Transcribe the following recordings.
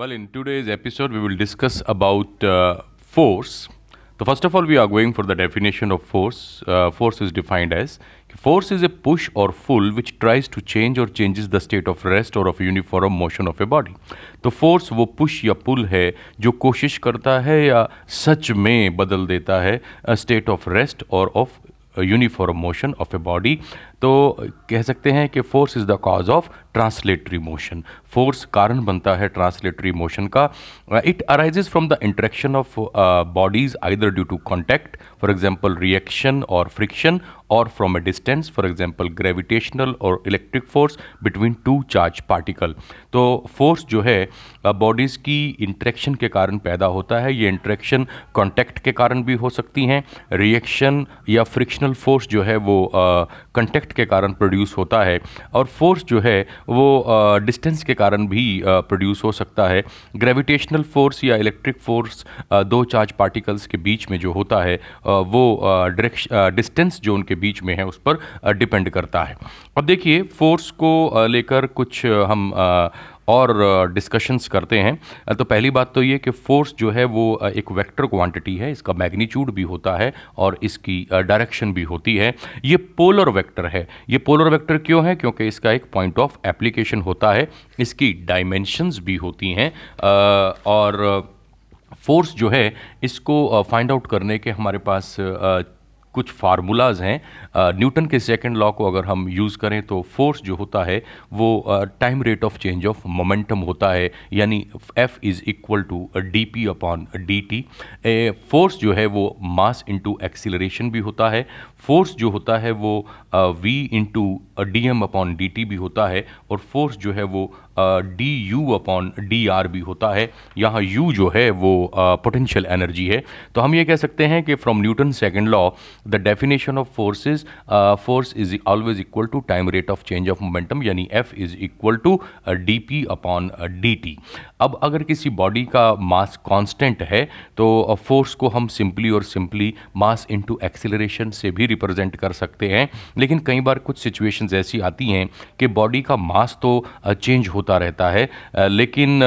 Well, in today's episode, we will discuss about uh, force. So, first of all, we are going for the definition of force. Uh, force is defined as force is a push or pull which tries to change or changes the state of rest or of uniform motion of a body. तो force वो push या pull है जो कोशिश करता है या सच में बदल देता है स्टेट ऑफ़ रेस्ट और of uniform motion of a body तो कह सकते हैं कि force is the cause of translatory motion force कारण बनता है ट्रांसलेटरी मोशन का। It arises from the interaction of bodies either due to contact for example reaction और फ्रिक्शन और from a distance for example gravitational और electric force between two charge particle तो force जो है बॉडीज़ uh, की interaction के कारण पैदा होता है। ये इंट्रैक्शन कॉन्टैक्ट के कारण भी हो सकती हैं। रिएक्शन या फ्रिक्शनल फोर्स जो है वो कॉन्टैक्ट uh, के कारण प्रोड्यूस होता है और फोर्स जो है वो डिस्टेंस के कारण भी प्रोड्यूस हो सकता है। ग्रेविटेशनल फोर्स या इलेक्ट्रिक फोर्स दो चार्ज पार्टिकल्स के बीच में जो होता है वो डिस्टेंस जो उनके बीच में है उस पर डिपेंड करता है। अब देखिए फोर्स को लेकर कुछ हम और डिस्कशंस करते हैं। तो पहली बात तो ये कि फोर्स जो है वो एक वेक्टर क्वांटिटी है, इसका मैग्नीट्यूड भी होता है और इसकी डायरेक्शन भी होती है। ये पोलर वेक्टर है। ये पोलर वेक्टर क्यों है? क्योंकि इसका एक पॉइंट ऑफ़ एप्लीकेशन होता है, इसकी डायमेंशंस भी होती हैं। और फोर्स जो है, इसको फाइंड आउट करने के हमारे पास कुछ फार्मूलाज हैं। न्यूटन के सेकंड लॉ को अगर हम यूज़ करें तो फोर्स जो होता है, वो time rate of change of momentum होता है, यानी F is equal to D P upon D T force जो है वो मास इंटू एक्सीलरेशन भी होता है। फोर्स जो होता है वो V into D M upon D T भी होता है। और फोर्स जो है वो D U upon D R भी होता है। यहाँ यू जो है वो पोटेंशियल uh, एनर्जी है। तो हम ये कह सकते हैं कि from Newton second law the definition of forces force is always equal to time rate of change of momentum यानी F is equal to D P upon D T अब अगर किसी बॉडी का मास कांस्टेंट है तो force को हम simply और सिंपली मास इनटू एक्सेलरेशन से भी रिप्रेजेंट कर सकते हैं। लेकिन कई बार कुछ सिचुएशंस ऐसी आती हैं कि बॉडी का मास तो चेंज होता रहता है लेकिन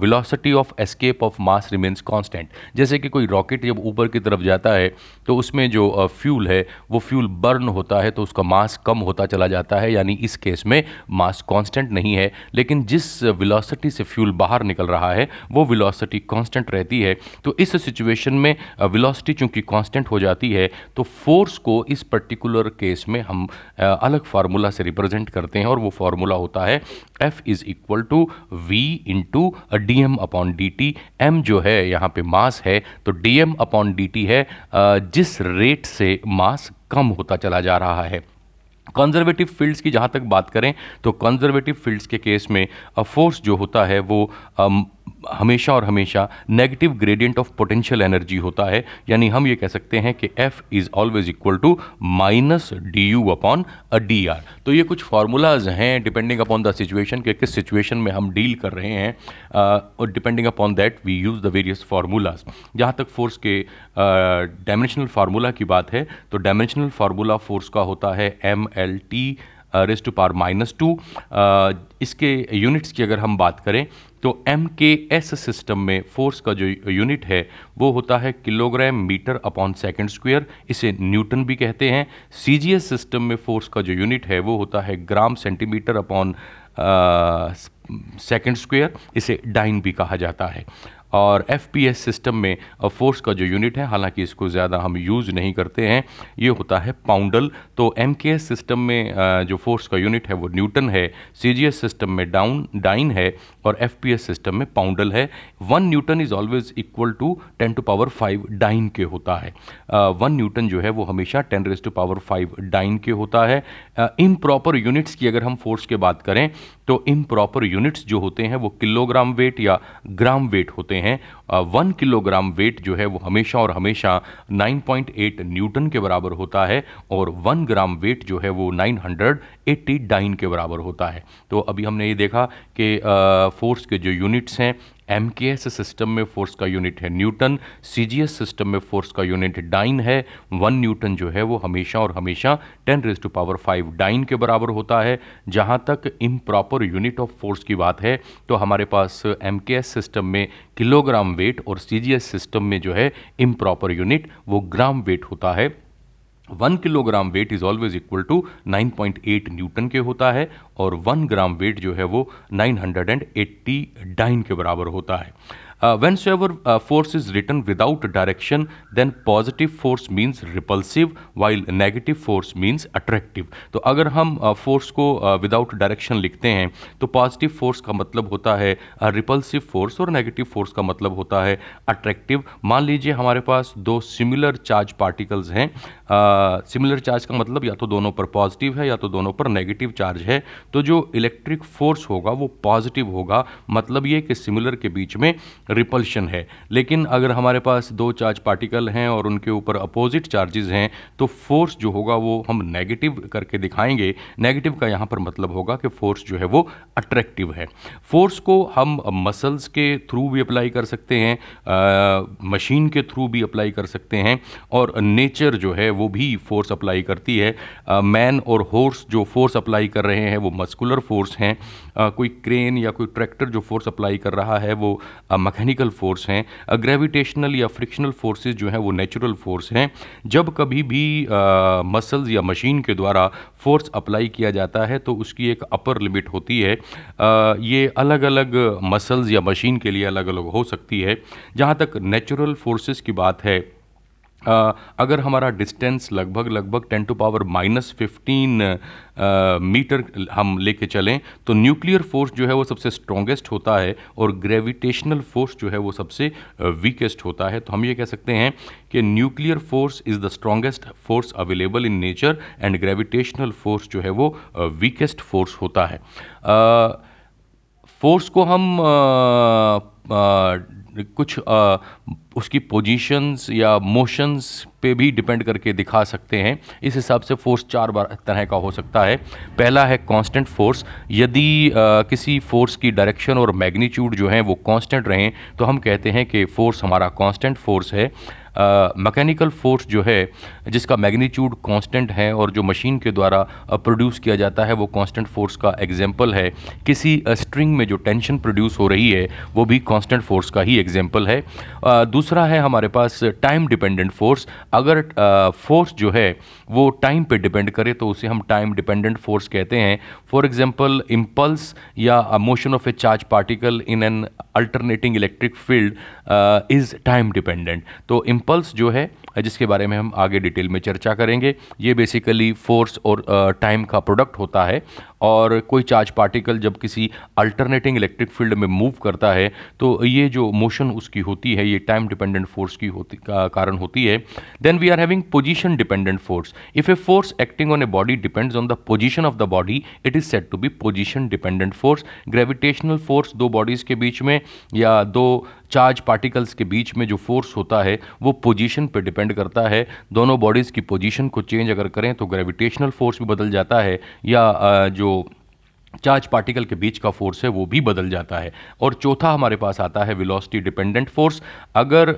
velocity of escape of mass remains constant जैसे कि कोई रॉकेट जब ऊपर की तरफ़ जाता है तो उसमें जो फ्यूल है, वो फ्यूल बर्न होता है तो उसका मास कम होता चला जाता है, यानी इस केस में मास कांस्टेंट नहीं है, लेकिन जिस वेलोसिटी से फ्यूल बाहर बाहर निकल रहा है, वो वेलोसिटी कांस्टेंट रहती है। तो इस सिचुएशन में वेलोसिटी चूँकि कांस्टेंट हो जाती है तो फोर्स को इस पर्टिकुलर केस में हम अलग फार्मूला से रिप्रेजेंट करते हैं, और वो फार्मूला होता है F is equal to V into D M upon D T M जो है, यहाँ पे मास है तो D M upon D T है जिस रेट से मास कम होता चला जा रहा है। कंजर्वेटिव फील्ड्स की जहाँ तक बात करें तो कंजर्वेटिव फील्ड्स के केस में फोर्स जो होता है, वो हमेशा और हमेशा negative gradient of potential energy होता है। यानी हम ये कह सकते हैं कि F is always equal to minus D U upon a D R तो ये कुछ फार्मूलाज हैं डिपेंडिंग अपॉन द सिचुएशन के किस सिचुएशन में हम डील कर रहे हैं और depending upon that we use the various formulas जहाँ तक फोर्स के डायमेंशनल फार्मूला की बात है तो डायमेंशनल फार्मूला फोर्स का होता है M L T raised to power minus two इसके यूनिट्स की अगर हम बात करें तो एम के एस सिस्टम में फोर्स का जो यूनिट है, वो होता है kilogram metre upon second square इसे न्यूटन भी कहते हैं। सी जी एस सिस्टम में फोर्स का जो यूनिट है, वो होता है gram centimetre upon second square इसे डाइन भी कहा जाता है। और एफपीएस सिस्टम में फोर्स का जो यूनिट है, हालाँकि इसको ज़्यादा हम यूज़ नहीं करते हैं, ये होता है पाउंडल तो एम सिस्टम में जो फोर्स का यूनिट है, वो न्यूटन है सीजीएस सिस्टम में डाउन डाइन है और एफपीएस सिस्टम में पाउंडल है. One newton is always equal to ten to power five dyne के होता है. वन न्यूटन जो है, वो हमेशा ten raise to power five dyne के होता है. इन प्रॉपर यूनिट्स की अगर हम फोर्स के बात करें तो इन प्रॉपर यूनिट्स जो होते हैं, वो किलोग्राम वेट या ग्राम वेट होते हैं। वन किलोग्राम वेट जो है, वो हमेशा और हमेशा 9.8 न्यूटन के बराबर होता है और वन ग्राम वेट जो है, वो 980 डाइन के बराबर होता है। तो अभी हमने ये देखा कि फोर्स के जो यूनिट्स हैं एम के एस सिस्टम में फोर्स का यूनिट है newton C G S system में फोर्स का यूनिट डाइन है। वन न्यूटन जो है वो हमेशा और हमेशा ten raise to power five dyne के बराबर होता है। जहाँ तक इम प्रॉपर यूनिट ऑफ़ फोर्स की बात है तो हमारे पास एम के एस सिस्टम में किलोग्राम वेट और सी जी एस सिस्टम में जो है इम प्रॉपर यूनिट वो ग्राम वेट होता है। One kilogram weight is always equal to 9.8 newton के होता है और वन ग्राम वेट जो है वो 980 डाइन के बराबर होता है। When whensoever uh, force is written without direction, then positive force means repulsive, while negative force means attractive. तो अगर हम फोर्स uh, को विदाउट uh, डायरेक्शन लिखते हैं तो पॉजिटिव फोर्स का मतलब होता है रिपल्सिव uh, फोर्स और नेगेटिव फोर्स का मतलब होता है अट्रैक्टिव मान लीजिए हमारे पास दो सिमिलर चार्ज पार्टिकल्स हैं। सिमिलर चार्ज का मतलब या तो दोनों पर पॉजिटिव है या तो दोनों पर नेगेटिव चार्ज है तो जो इलेक्ट्रिक फोर्स होगा वो पॉजिटिव होगा। मतलब ये कि सिमिलर के बीच में रिपल्शन है। लेकिन अगर हमारे पास दो चार्ज पार्टिकल हैं और उनके ऊपर अपोजिट चार्जेस हैं तो फोर्स जो होगा वो हम नेगेटिव करके दिखाएँगे। नेगेटिव का यहाँ पर मतलब होगा कि फोर्स जो है वो अट्रैक्टिव है। फोर्स को हम मसल्स के थ्रू भी अप्लाई कर सकते हैं मशीन के थ्रू भी अप्लाई कर सकते हैं और नेचर जो है वो भी फोर्स अप्लाई करती है। मैन और हॉर्स जो फोर्स अप्लाई कर रहे हैं, वो मस्कुलर फोर्स हैं। कोई क्रेन या कोई ट्रैक्टर जो फोर्स अप्लाई कर रहा है, वो मैकेनिकल फोर्स हैं। ग्रेविटेशनल या फ्रिक्शनल फोर्सेज जो हैं, वो नेचुरल फोर्स हैं। जब कभी भी मसल्स या मशीन के द्वारा फोर्स अप्लाई किया जाता है तो उसकी एक अपर लिमिट होती है। ये अलग अलग मसल्स या मशीन के लिए अलग अलग हो सकती है। जहाँ तक नेचुरल फोर्सेस की बात है अगर हमारा डिस्टेंस लगभग लगभग ten to power minus fifteen metre हम लेके चलें तो न्यूक्लियर फोर्स जो है वो सबसे स्ट्रॉन्गेस्ट होता है और ग्रेविटेशनल फोर्स जो है वो सबसे वीकेस्ट होता है। तो हम ये कह सकते हैं कि nuclear force is the strongest force available in nature and gravitational force जो है वो वीकेस्ट फोर्स होता है। फोर्स को हम आ, आ, कुछ उसकी पोजीशंस या मोशंस पे भी डिपेंड करके दिखा सकते हैं। इस हिसाब से फोर्स चार बार तरह का हो सकता है। पहला है कांस्टेंट फोर्स यदि आ, किसी फोर्स की डायरेक्शन और मैग्नीट्यूड जो है वो कांस्टेंट रहें तो हम कहते हैं कि फोर्स हमारा कांस्टेंट फोर्स है। मैकेनिकल फोर्स जो है, जिसका मैग्नीट्यूड कांस्टेंट है और जो मशीन के द्वारा प्रोड्यूस किया जाता है, वो कांस्टेंट फोर्स का एग्जांपल है। किसी स्ट्रिंग में जो टेंशन प्रोड्यूस हो रही है, वो भी कांस्टेंट फोर्स का ही एग्जांपल है। दूसरा है हमारे पास टाइम डिपेंडेंट फोर्स अगर फोर्स जो है, वो टाइम पे डिपेंड करे तो उसे हम टाइम डिपेंडेंट फोर्स कहते हैं। फॉर एग्ज़ाम्पल इम्पल्स या motion of a charge particle in an alternating electric field is time dependent तो इम्पल्स जो है, जिसके बारे में हम आगे डिटेल में चर्चा करेंगे, ये बेसिकली फोर्स और टाइम का प्रोडक्ट होता है और कोई चार्ज पार्टिकल जब किसी अल्टरनेटिंग इलेक्ट्रिक फ़ील्ड में मूव करता है तो ये जो मोशन उसकी होती है, ये टाइम डिपेंडेंट फोर्स की होती, का कारण होती है। Then we are having position dependent force if a force acting on a body depends on the position of the body it is set to be position dependent force gravitational force दो bodies के बीच में या दो charge particles के बीच में जो फोर्स होता है, वो पोजीशन पे डिपेंड करता है। दोनों बॉडीज़ की पोजीशन को चेंज अगर करें तो ग्रेविटेशनल फोर्स भी बदल जाता है, या जो चार्ज पार्टिकल के बीच का फोर्स है, वो भी बदल जाता है। और चौथा हमारे पास आता है वेलोसिटी डिपेंडेंट फोर्स अगर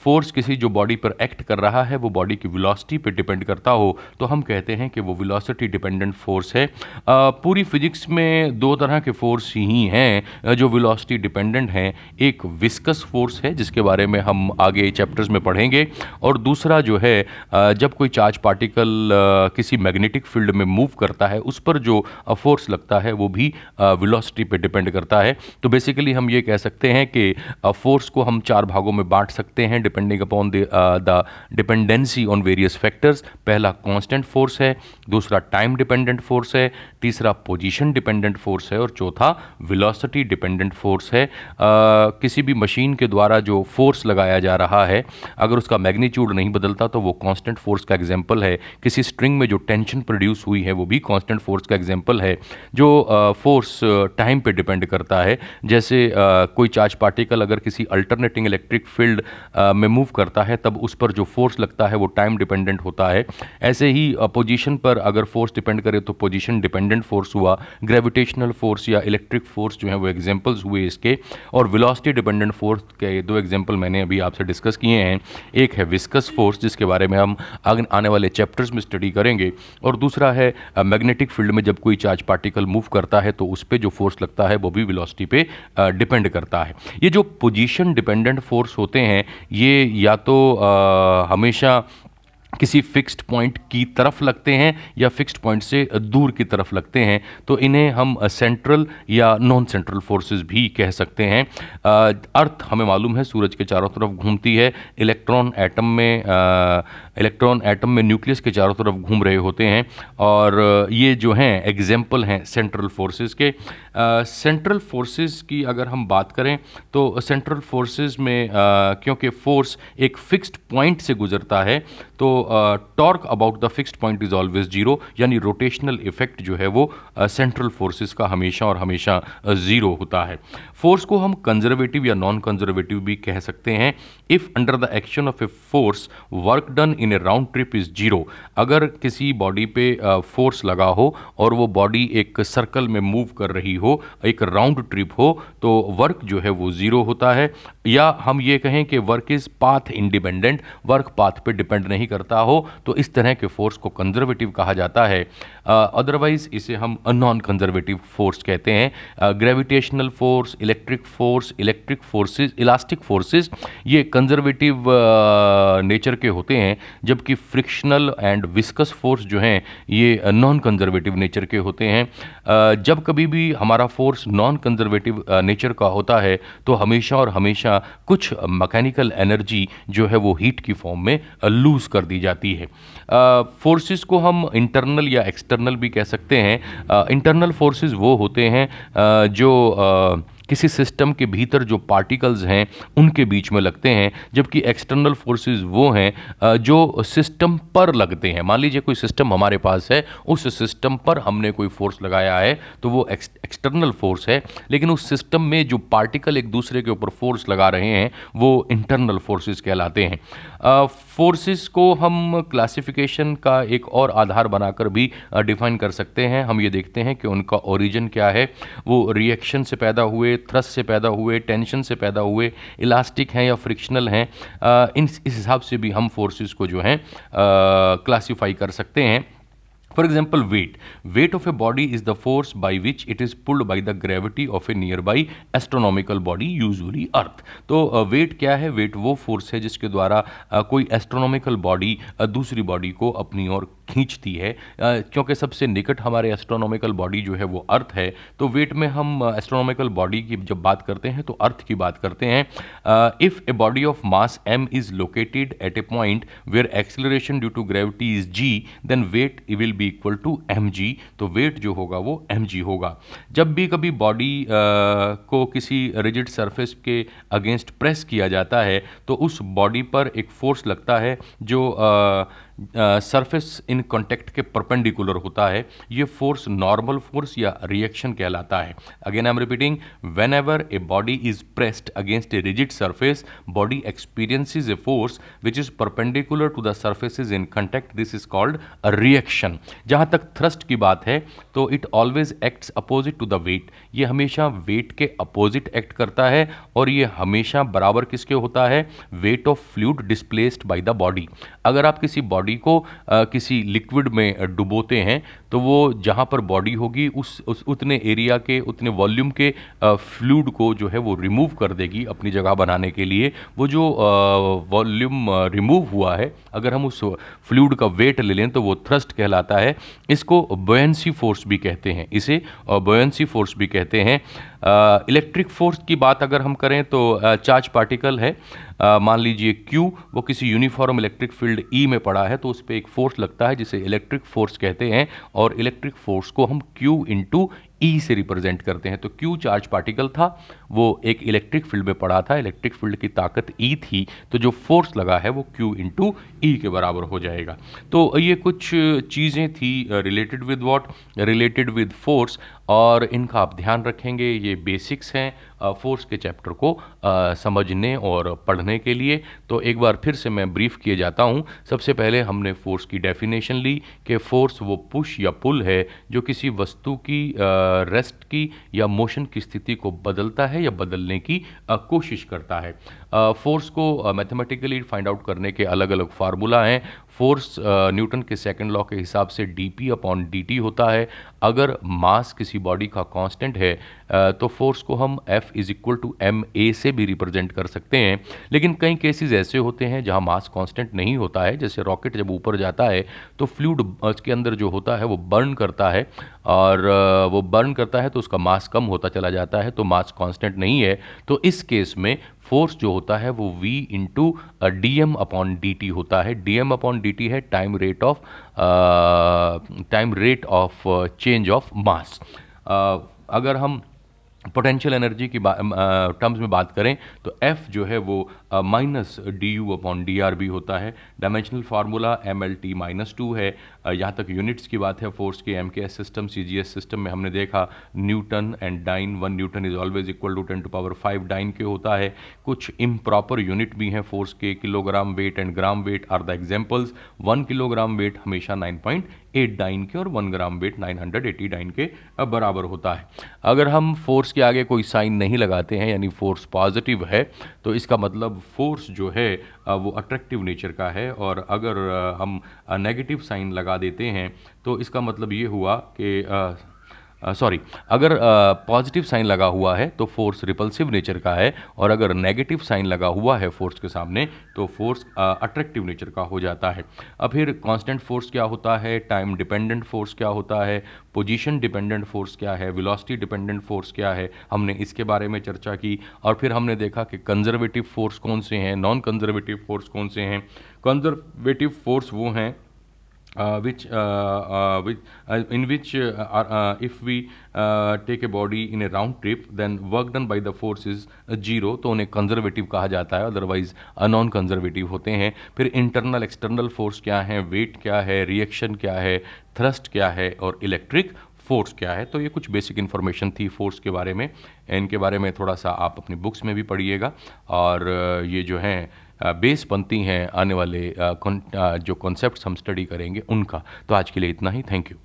फोर्स किसी जो बॉडी पर एक्ट कर रहा है वो बॉडी की वेलोसिटी पर डिपेंड करता हो तो हम कहते हैं कि वो वेलोसिटी डिपेंडेंट फोर्स है। आ, पूरी फिजिक्स में दो तरह के फोर्स ही हैं जो वेलोसिटी डिपेंडेंट हैं। एक विस्कस फोर्स है जिसके बारे में हम आगे चैप्टर्स में पढ़ेंगे और दूसरा जो है जब कोई चार्ज पार्टिकल किसी मैग्नेटिक फ़ील्ड में मूव करता है उस पर जो फोर्स लगता है वो भी वेलोसिटी पे डिपेंड करता है। तो बेसिकली हम ये कह सकते हैं कि फोर्स को हम चार भागों में बांट सकते हैं depending upon the dependency on various factors पहला कांस्टेंट फोर्स है दूसरा टाइम डिपेंडेंट फोर्स है तीसरा पोजीशन डिपेंडेंट फोर्स है और चौथा वेलोसिटी डिपेंडेंट फोर्स है। uh, किसी भी मशीन के द्वारा जो फोर्स लगाया जा रहा है अगर उसका मैग्नीट्यूड नहीं बदलता तो वो कांस्टेंट फोर्स का एग्जांपल है। किसी स्ट्रिंग में जो टेंशन प्रोड्यूस हुई है वो भी कांस्टेंट फोर्स का एग्जांपल है जो फोर्स टाइम पे डिपेंड करता है। जैसे uh, कोई चार्ज पार्टिकल अगर किसी अल्टरनेटिंग इलेक्ट्रिक फ़ील्ड में मूव करता है, तब उस पर जो फोर्स लगता है, वो टाइम डिपेंडेंट होता है। ऐसे ही पोजीशन पर अगर फोर्स डिपेंड करे तो पोजीशन डिपेंडेंट फोर्स हुआ। ग्रेविटेशनल फोर्स या इलेक्ट्रिक फोर्स जो है, वो एग्जाम्पल्स हुए इसके। और वेलोसिटी डिपेंडेंट फोर्स के दो एग्ज़ाम्पल मैंने अभी आपसे डिस्कस किए हैं। एक है विस्कस फोर्स जिसके बारे में हम आने वाले चैप्टर्स में स्टडी करेंगे। और दूसरा है मैग्नेटिक फ़ील्ड में जब कोई चार्ज पार्टिकल मूव करता है तो उस पर जो फोर्स लगता है, वो भी वेलोसिटी पे डिपेंड करता है। ये जो पोजीशन डिपेंडेंट फोर्स होते हैं, ये या तो आ, हमेशा किसी फिक्स्ड पॉइंट की तरफ़ लगते हैं या फिक्स्ड पॉइंट से दूर की तरफ़ लगते हैं तो इन्हें हम सेंट्रल या नॉन सेंट्रल फोर्सेस भी कह सकते हैं। अर्थ हमें मालूम है, सूरज के चारों तरफ़ घूमती है। इलेक्ट्रॉन एटम में इलेक्ट्रॉन एटम में न्यूक्लियस के चारों तरफ़ घूम रहे होते हैं और ये जो हैं एग्ज़ाम्पल हैं सेंट्रल फोर्सेस के। सेंट्रल फोर्सेज की अगर हम बात करें तो सेंट्रल फोर्सेज में क्योंकि फोर्स एक फिक्स्ड पॉइंट से गुजरता है तो torque about the fixed point is always zero यानी रोटेशनल इफ़ेक्ट जो है वो सेंट्रल फोर्सेस का हमेशा और हमेशा ज़ीरो होता है। फोर्स को हम कंजर्वेटिव या नॉन कंजर्वेटिव भी कह सकते हैं। If under the action of a force work done in a round trip is zero अगर किसी बॉडी पे फोर्स लगा हो और वो बॉडी एक सर्कल में मूव कर रही हो, एक राउंड ट्रिप हो तो वर्क जो है वो ज़ीरो होता है। या हम ये कहें कि work is path independent work path पे डिपेंड नहीं करता। हो तो इस तरह के फोर्स को कंजर्वेटिव कहा जाता है। अदरवाइज़ uh, इसे हम नॉन कंजर्वेटिव फोर्स कहते हैं. Gravitational force electric force electric forces elastic forces ये कंजर्वेटिव नेचर के होते हैं जबकि फ्रिक्शनल एंड विस्कस फोर्स जो हैं ये नॉन कंजर्वेटिव नेचर के होते हैं. Uh, जब कभी भी हमारा फोर्स नॉन कंजर्वेटिव नेचर का होता है तो हमेशा और हमेशा कुछ मैकेनिकल एनर्जी जो है वो हीट की फॉर्म में लूज कर दी जाती है. फोर्सेस uh, को हम इंटरनल या एक्सटर्नल भी कह सकते हैं इंटरनल फोर्सेस वो होते हैं जो किसी सिस्टम के भीतर जो पार्टिकल्स हैं, उनके बीच में लगते हैं, जबकि एक्सटर्नल फोर्सेस वो हैं जो सिस्टम पर लगते हैं। मान लीजिए कोई सिस्टम हमारे पास है, उस सिस्टम पर हमने कोई फोर्स लगाया है तो वो एक्सटर्नल फोर्स है, लेकिन उस सिस्टम में जो पार्टिकल एक दूसरे के ऊपर फोर्स लगा रहे हैं, वो इंटरनल फोर्सेस कहलाते हैं। फोर्सेस को हम क्लासिफिकेशन का एक और आधार बनाकर भी डिफाइन कर सकते हैं। हम ये देखते हैं कि उनका ओरिजिन क्या है। वो रिएक्शन से पैदा हुए थ्रस्ट से पैदा हुए टेंशन से पैदा हुए इलास्टिक हैं या फ्रिक्शनल हैं इन इस हिसाब से भी हम फोर्सेस को जो हैं क्लासीफाई कर सकते हैं। For example weight weight of a body is the force by which it is pulled by the gravity of a nearby astronomical body usually earth तो वेट uh, क्या है? वेट वो फोर्स है जिसके द्वारा uh, कोई एस्ट्रोनॉमिकल बॉडी uh, दूसरी body को अपनी ओर खींचती है। क्योंकि सबसे निकट हमारे एस्ट्रोनॉमिकल बॉडी जो है वो अर्थ है। तो वेट में हम एस्ट्रोनॉमिकल बॉडी की जब बात करते हैं तो अर्थ की बात करते हैं। If a body of mass M is located at a point where acceleration due to gravity is G then weight will be equal to M G तो वेट जो होगा वो एम जी होगा। जब भी कभी बॉडी को किसी रिजिड सरफेस के अगेंस्ट प्रेस किया जाता है तो उस बॉडी पर एक फोर्स लगता है जो uh, सरफेस इन कॉन्टेक्ट के परपेंडिकुलर होता है। ये फोर्स नॉर्मल फोर्स या रिएक्शन कहलाता है। Again I am repeating whenever a body is pressed against a rigid surface body experiences a force which is perpendicular to the surfaces in contact this is called a reaction जहाँ तक thrust की बात है तो it always acts opposite to the weight ये हमेशा wait के opposite act करता है और ये हमेशा बराबर किसके होता है? Weight of fluid displaced by the body अगर आप किसी बॉडी बॉडी को आ, किसी लिक्विड में डुबोते हैं तो वो जहाँ पर बॉडी होगी उस, उस उतने एरिया के उतने वॉल्यूम के फ्लूड को जो है वो रिमूव कर देगी अपनी जगह बनाने के लिए। वो जो वॉल्यूम रिमूव हुआ है अगर हम उस फ्लूड का वेट ले लें तो वो थ्रस्ट कहलाता है। इसको बोयंसी फोर्स भी कहते हैं इसे बोयंसी फोर्स भी कहते हैं। इलेक्ट्रिक फोर्स की बात अगर हम करें तो चार्ज पार्टिकल है। मान लीजिए क्यू वो किसी यूनिफॉर्म इलेक्ट्रिक फ़ील्ड ई में पड़ा है तो उस पर एक फोर्स लगता है, जिसे इलेक्ट्रिक फोर्स कहते हैं, और इलेक्ट्रिक फोर्स को हम Q इंटू ई से रिप्रेजेंट करते हैं। तो क्यू चार्ज पार्टिकल था वो एक इलेक्ट्रिक फ़ील्ड में पड़ा था। इलेक्ट्रिक फ़ील्ड की ताकत ई थी तो जो फोर्स लगा है वो क्यू इंटू ई के बराबर हो जाएगा। तो ये कुछ चीज़ें थी related with what related with force और इनका आप ध्यान रखेंगे ये बेसिक्स हैं फोर्स के चैप्टर को आ, समझने और पढ़ने के लिए। तो एक बार फिर से मैं ब्रीफ किए जाता हूँ। सबसे पहले हमने फोर्स की डेफिनेशन ली कि फोर्स वो पुश या पुल है जो किसी वस्तु की रेस्ट की या मोशन की स्थिति को बदलता है या बदलने की कोशिश करता है। फोर्स को मैथमेटिकली फाइंड आउट करने के अलग अलग फार्मूला हैं फोर्स न्यूटन के सेकंड लॉ के हिसाब से D P upon D T होता है। अगर मास किसी बॉडी का कांस्टेंट है तो फोर्स को हम F is equal to M A से भी रिप्रेजेंट कर सकते हैं। लेकिन कई केसेस ऐसे होते हैं जहाँ मास कांस्टेंट नहीं होता है। जैसे रॉकेट जब ऊपर जाता है तो फ्लूड उसके अंदर जो होता है वो बर्न करता है और वो बर्न करता है तो उसका मास कम होता चला जाता है तो मास कांस्टेंट नहीं है। तो इस केस में फोर्स जो होता है वो v into D M upon D T होता है। D M upon D T है time rate of time rate of change of mass अगर हम पोटेंशियल एनर्जी की टर्म्स में बात करें तो एफ़ जो है वो minus D U upon D R B होता है। Dimensional formula M L T minus two है। यहाँ तक यूनिट्स की बात है फोर्स के M K S system C G S system में हमने देखा newton and dyne one newton is always equal to ten to power five dyne के होता है। कुछ इम्प्रॉपर यूनिट भी हैं फोर्स के kilogram weight and gram weight are the examples one kilogram weight हमेशा नाइन पॉइंट एट डाइन के और one gram weight nine hundred eighty dyne के बराबर होता है। अगर हम फोर्स के आगे कोई साइन नहीं लगाते हैं, यानी फोर्स पॉजिटिव है तो इसका मतलब फोर्स जो है वो अट्रैक्टिव नेचर का है और अगर हम नेगेटिव साइन लगा देते हैं तो इसका मतलब ये हुआ कि सॉरी अगर पॉजिटिव साइन लगा हुआ है तो फोर्स रिपल्सिव नेचर का है, और अगर नेगेटिव साइन लगा हुआ है फोर्स के सामने तो फोर्स अट्रैक्टिव नेचर का हो जाता है। अब फिर कांस्टेंट फोर्स क्या होता है? टाइम डिपेंडेंट फोर्स क्या होता है? पोजीशन डिपेंडेंट फोर्स क्या है? वेलोसिटी डिपेंडेंट फोर्स क्या है? हमने इसके बारे में चर्चा की, और फिर हमने देखा कि कंजर्वेटिव फोर्स कौन से हैं? नॉन कंजर्वेटिव फोर्स कौन से हैं? कंजर्वेटिव फोर्स वो हैं uh, which uh, uh, which uh, in which uh, uh, if we uh, take a body in a round trip then work done by the force is zero तो उन्हें conservative कहा जाता है otherwise अनॉन conservative होते हैं। फिर internal external force क्या है? वेट क्या है? रिएक्शन क्या है? थ्रस्ट क्या है? और इलेक्ट्रिक फोर्स क्या है? तो ये कुछ बेसिक इन्फॉर्मेशन थी फोर्स के बारे में। इनके बारे में थोड़ा सा आप अपनी बुक्स में भी पढ़िएगा। और ये जो हैं बेस बनती हैं आने वाले जो कॉन्सेप्ट हम स्टडी करेंगे, उनका। तो आज के लिए इतना ही। Thank you